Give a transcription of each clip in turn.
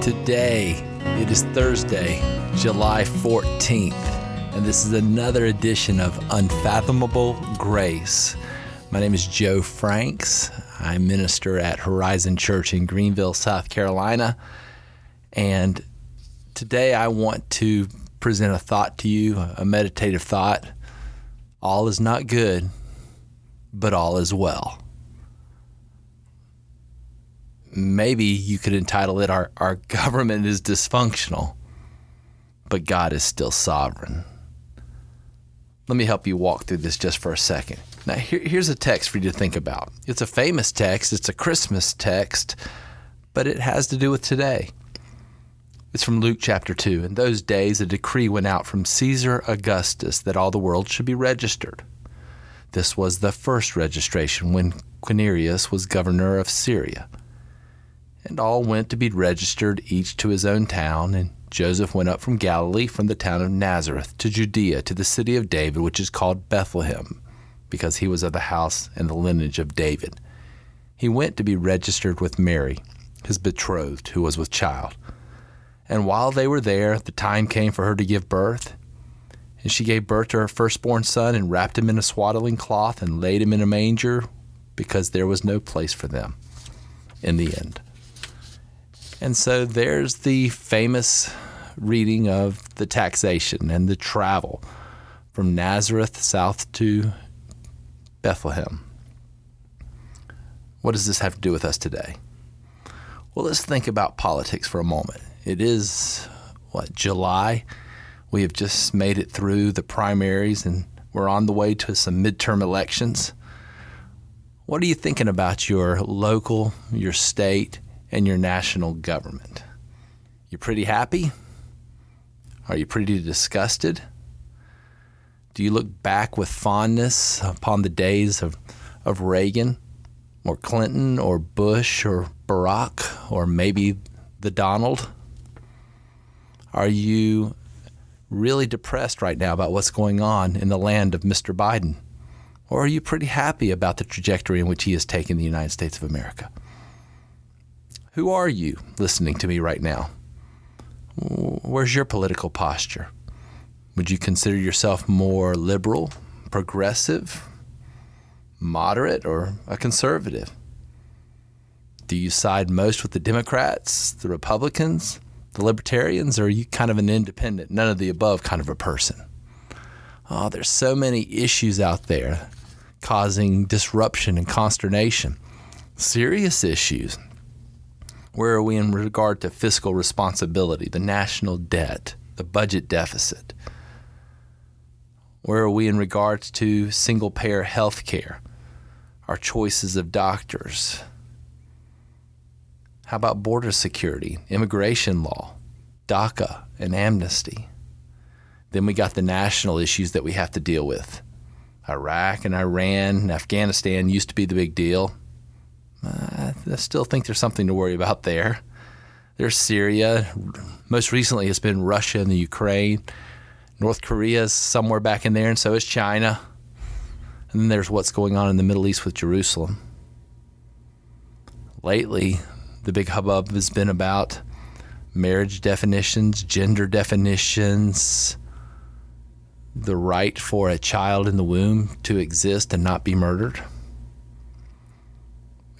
Today, it is Thursday, July 14th, and this is another edition of Unfathomable Grace. My name is Joe Franks. I minister at Horizon Church in Greenville, South Carolina. And today I want to present a thought to you, a meditative thought. All is not good, but all is well maybe you could entitle it our, our government is dysfunctional, but God is still sovereign. Let me help you walk through this just for a second. Now, here, here's a text for you to think about. It's a famous text, it's a Christmas text, but it has to do with today. It's from Luke chapter 2. In those days, a decree went out from Caesar Augustus that all the world should be registered. This was the first registration when Quirinius was governor of Syria and all went to be registered, each to his own town. And Joseph went up from Galilee, from the town of Nazareth, to Judea, to the city of David, which is called Bethlehem, because he was of the house and the lineage of David. He went to be registered with Mary, his betrothed, who was with child. And while they were there, the time came for her to give birth. And she gave birth to her firstborn son, and wrapped him in a swaddling cloth, and laid him in a manger, because there was no place for them in the end. And so there's the famous reading of the taxation and the travel from Nazareth south to Bethlehem. What does this have to do with us today? Well, let's think about politics for a moment. It is, what, July? We have just made it through the primaries and we're on the way to some midterm elections. What are you thinking about your local, your state, and your national government. You pretty happy? Are you pretty disgusted? Do you look back with fondness upon the days of, of Reagan or Clinton or Bush or Barack or maybe the Donald? Are you really depressed right now about what's going on in the land of Mr. Biden? Or are you pretty happy about the trajectory in which he has taken the United States of America? Who are you listening to me right now? Where's your political posture? Would you consider yourself more liberal, progressive, moderate, or a conservative? Do you side most with the Democrats, the Republicans, the Libertarians, or are you kind of an independent, none of the above kind of a person? Oh, there's so many issues out there causing disruption and consternation. Serious issues where are we in regard to fiscal responsibility, the national debt, the budget deficit? Where are we in regards to single payer health care, our choices of doctors? How about border security, immigration law, DACA, and amnesty? Then we got the national issues that we have to deal with. Iraq and Iran and Afghanistan used to be the big deal. I still think there's something to worry about there. There's Syria. Most recently, it's been Russia and the Ukraine. North Korea is somewhere back in there, and so is China. And then there's what's going on in the Middle East with Jerusalem. Lately, the big hubbub has been about marriage definitions, gender definitions, the right for a child in the womb to exist and not be murdered.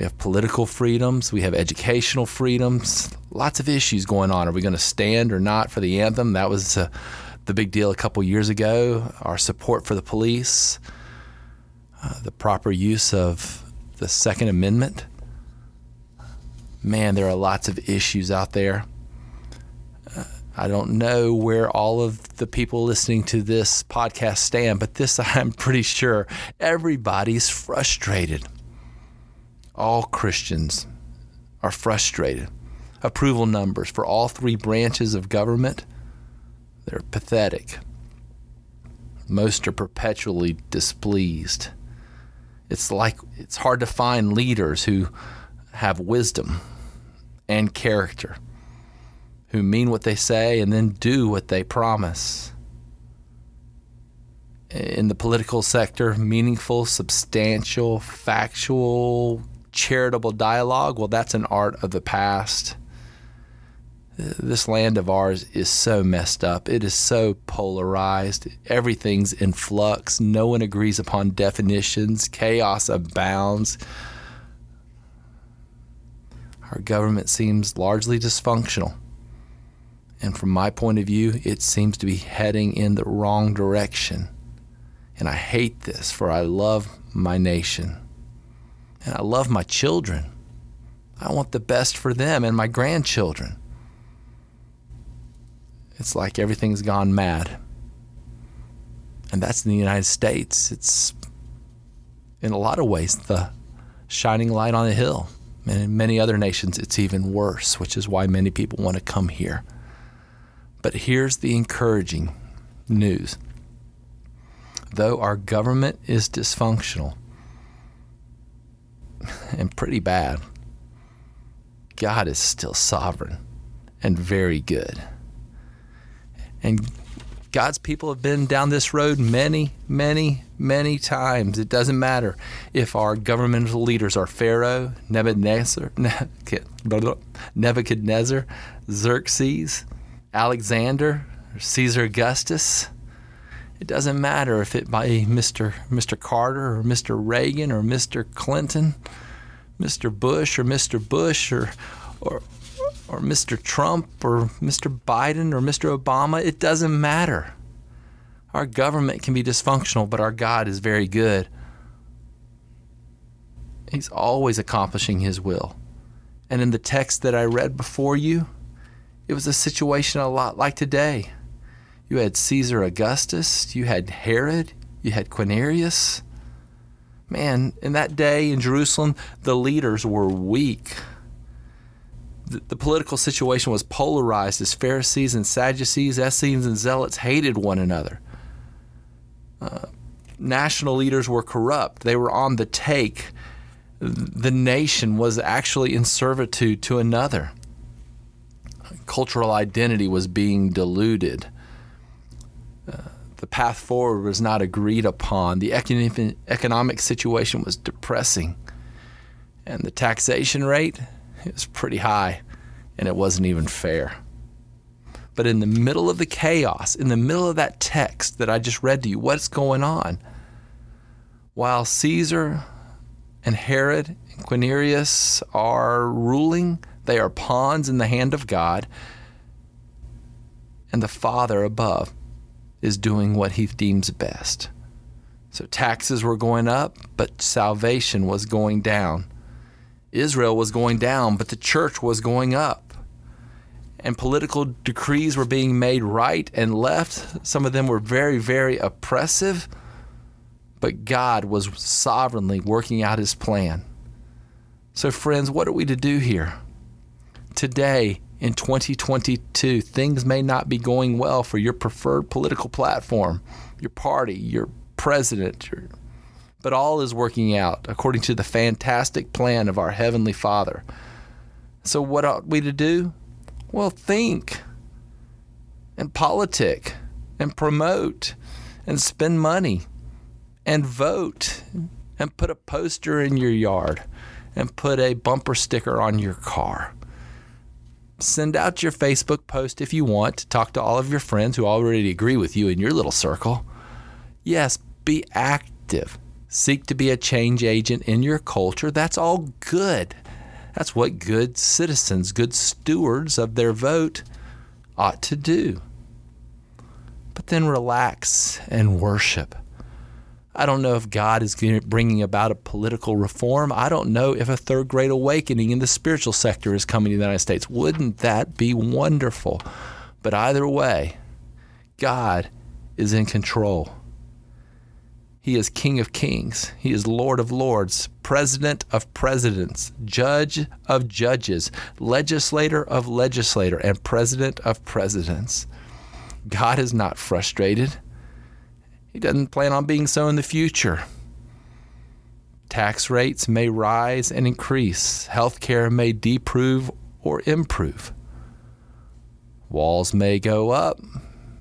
We have political freedoms. We have educational freedoms. Lots of issues going on. Are we going to stand or not for the anthem? That was uh, the big deal a couple years ago. Our support for the police, uh, the proper use of the Second Amendment. Man, there are lots of issues out there. Uh, I don't know where all of the people listening to this podcast stand, but this I'm pretty sure everybody's frustrated all Christians are frustrated. Approval numbers for all three branches of government, they're pathetic. Most are perpetually displeased. It's like it's hard to find leaders who have wisdom and character, who mean what they say and then do what they promise. In the political sector, meaningful, substantial, factual, charitable dialogue, well, that's an art of the past. This land of ours is so messed up. It is so polarized. Everything's in flux. No one agrees upon definitions. Chaos abounds. Our government seems largely dysfunctional. And from my point of view, it seems to be heading in the wrong direction. And I hate this, for I love my nation. And I love my children. I want the best for them and my grandchildren. It's like everything's gone mad. And that's in the United States. It's, in a lot of ways, the shining light on the hill. And in many other nations, it's even worse, which is why many people want to come here. But here's the encouraging news though our government is dysfunctional and pretty bad, God is still sovereign and very good. And God's people have been down this road many, many, many times. It doesn't matter if our governmental leaders are Pharaoh, Nebuchadnezzar, Nebuchadnezzar, Xerxes, Alexander, Caesar Augustus. It doesn't matter if it be Mr. Mr. Carter or Mr. Reagan or Mr. Clinton, Mr. Bush or Mr. Bush or or or Mr. Trump or Mr. Biden or Mr. Obama. It doesn't matter. Our government can be dysfunctional, but our God is very good. He's always accomplishing His will. And in the text that I read before you, it was a situation a lot like today. You had Caesar Augustus, you had Herod, you had Quirinius. Man, in that day in Jerusalem, the leaders were weak. The, the political situation was polarized as Pharisees and Sadducees, Essenes and Zealots hated one another. Uh, national leaders were corrupt, they were on the take. The nation was actually in servitude to another cultural identity was being diluted. The path forward was not agreed upon. The economic situation was depressing. And the taxation rate is pretty high, and it wasn't even fair. But in the middle of the chaos, in the middle of that text that I just read to you, what's going on? While Caesar and Herod and Quirinius are ruling, they are pawns in the hand of God, and the Father above is doing what he deems best. So taxes were going up, but salvation was going down. Israel was going down, but the church was going up. And political decrees were being made right and left. Some of them were very, very oppressive, but God was sovereignly working out his plan. So, friends, what are we to do here? today in 2022, things may not be going well for your preferred political platform, your party, your president, your, but all is working out according to the fantastic plan of our Heavenly Father. So, what ought we to do? Well, think and politic and promote and spend money and vote and put a poster in your yard and put a bumper sticker on your car send out your Facebook post if you want to talk to all of your friends who already agree with you in your little circle. Yes, be active. Seek to be a change agent in your culture. That's all good. That's what good citizens, good stewards of their vote ought to do. But then relax and worship. I don't know if God is bringing about a political reform. I don't know if a third great awakening in the spiritual sector is coming to the United States. Wouldn't that be wonderful? But either way, God is in control. He is King of kings. He is Lord of lords, President of presidents, Judge of judges, Legislator of legislator, and President of presidents. God is not frustrated. He doesn't plan on being so in the future. Tax rates may rise and increase. Healthcare may deprove or improve. Walls may go up.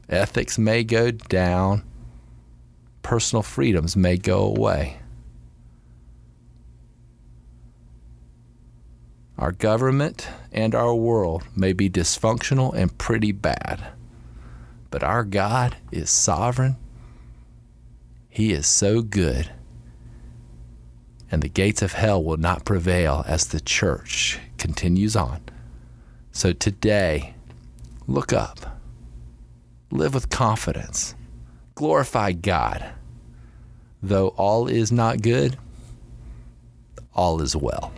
Ethics may go down. Personal freedoms may go away. Our government and our world may be dysfunctional and pretty bad, but our God is sovereign. He is so good. And the gates of hell will not prevail as the church continues on. So today, look up, live with confidence, glorify God. Though all is not good, all is well.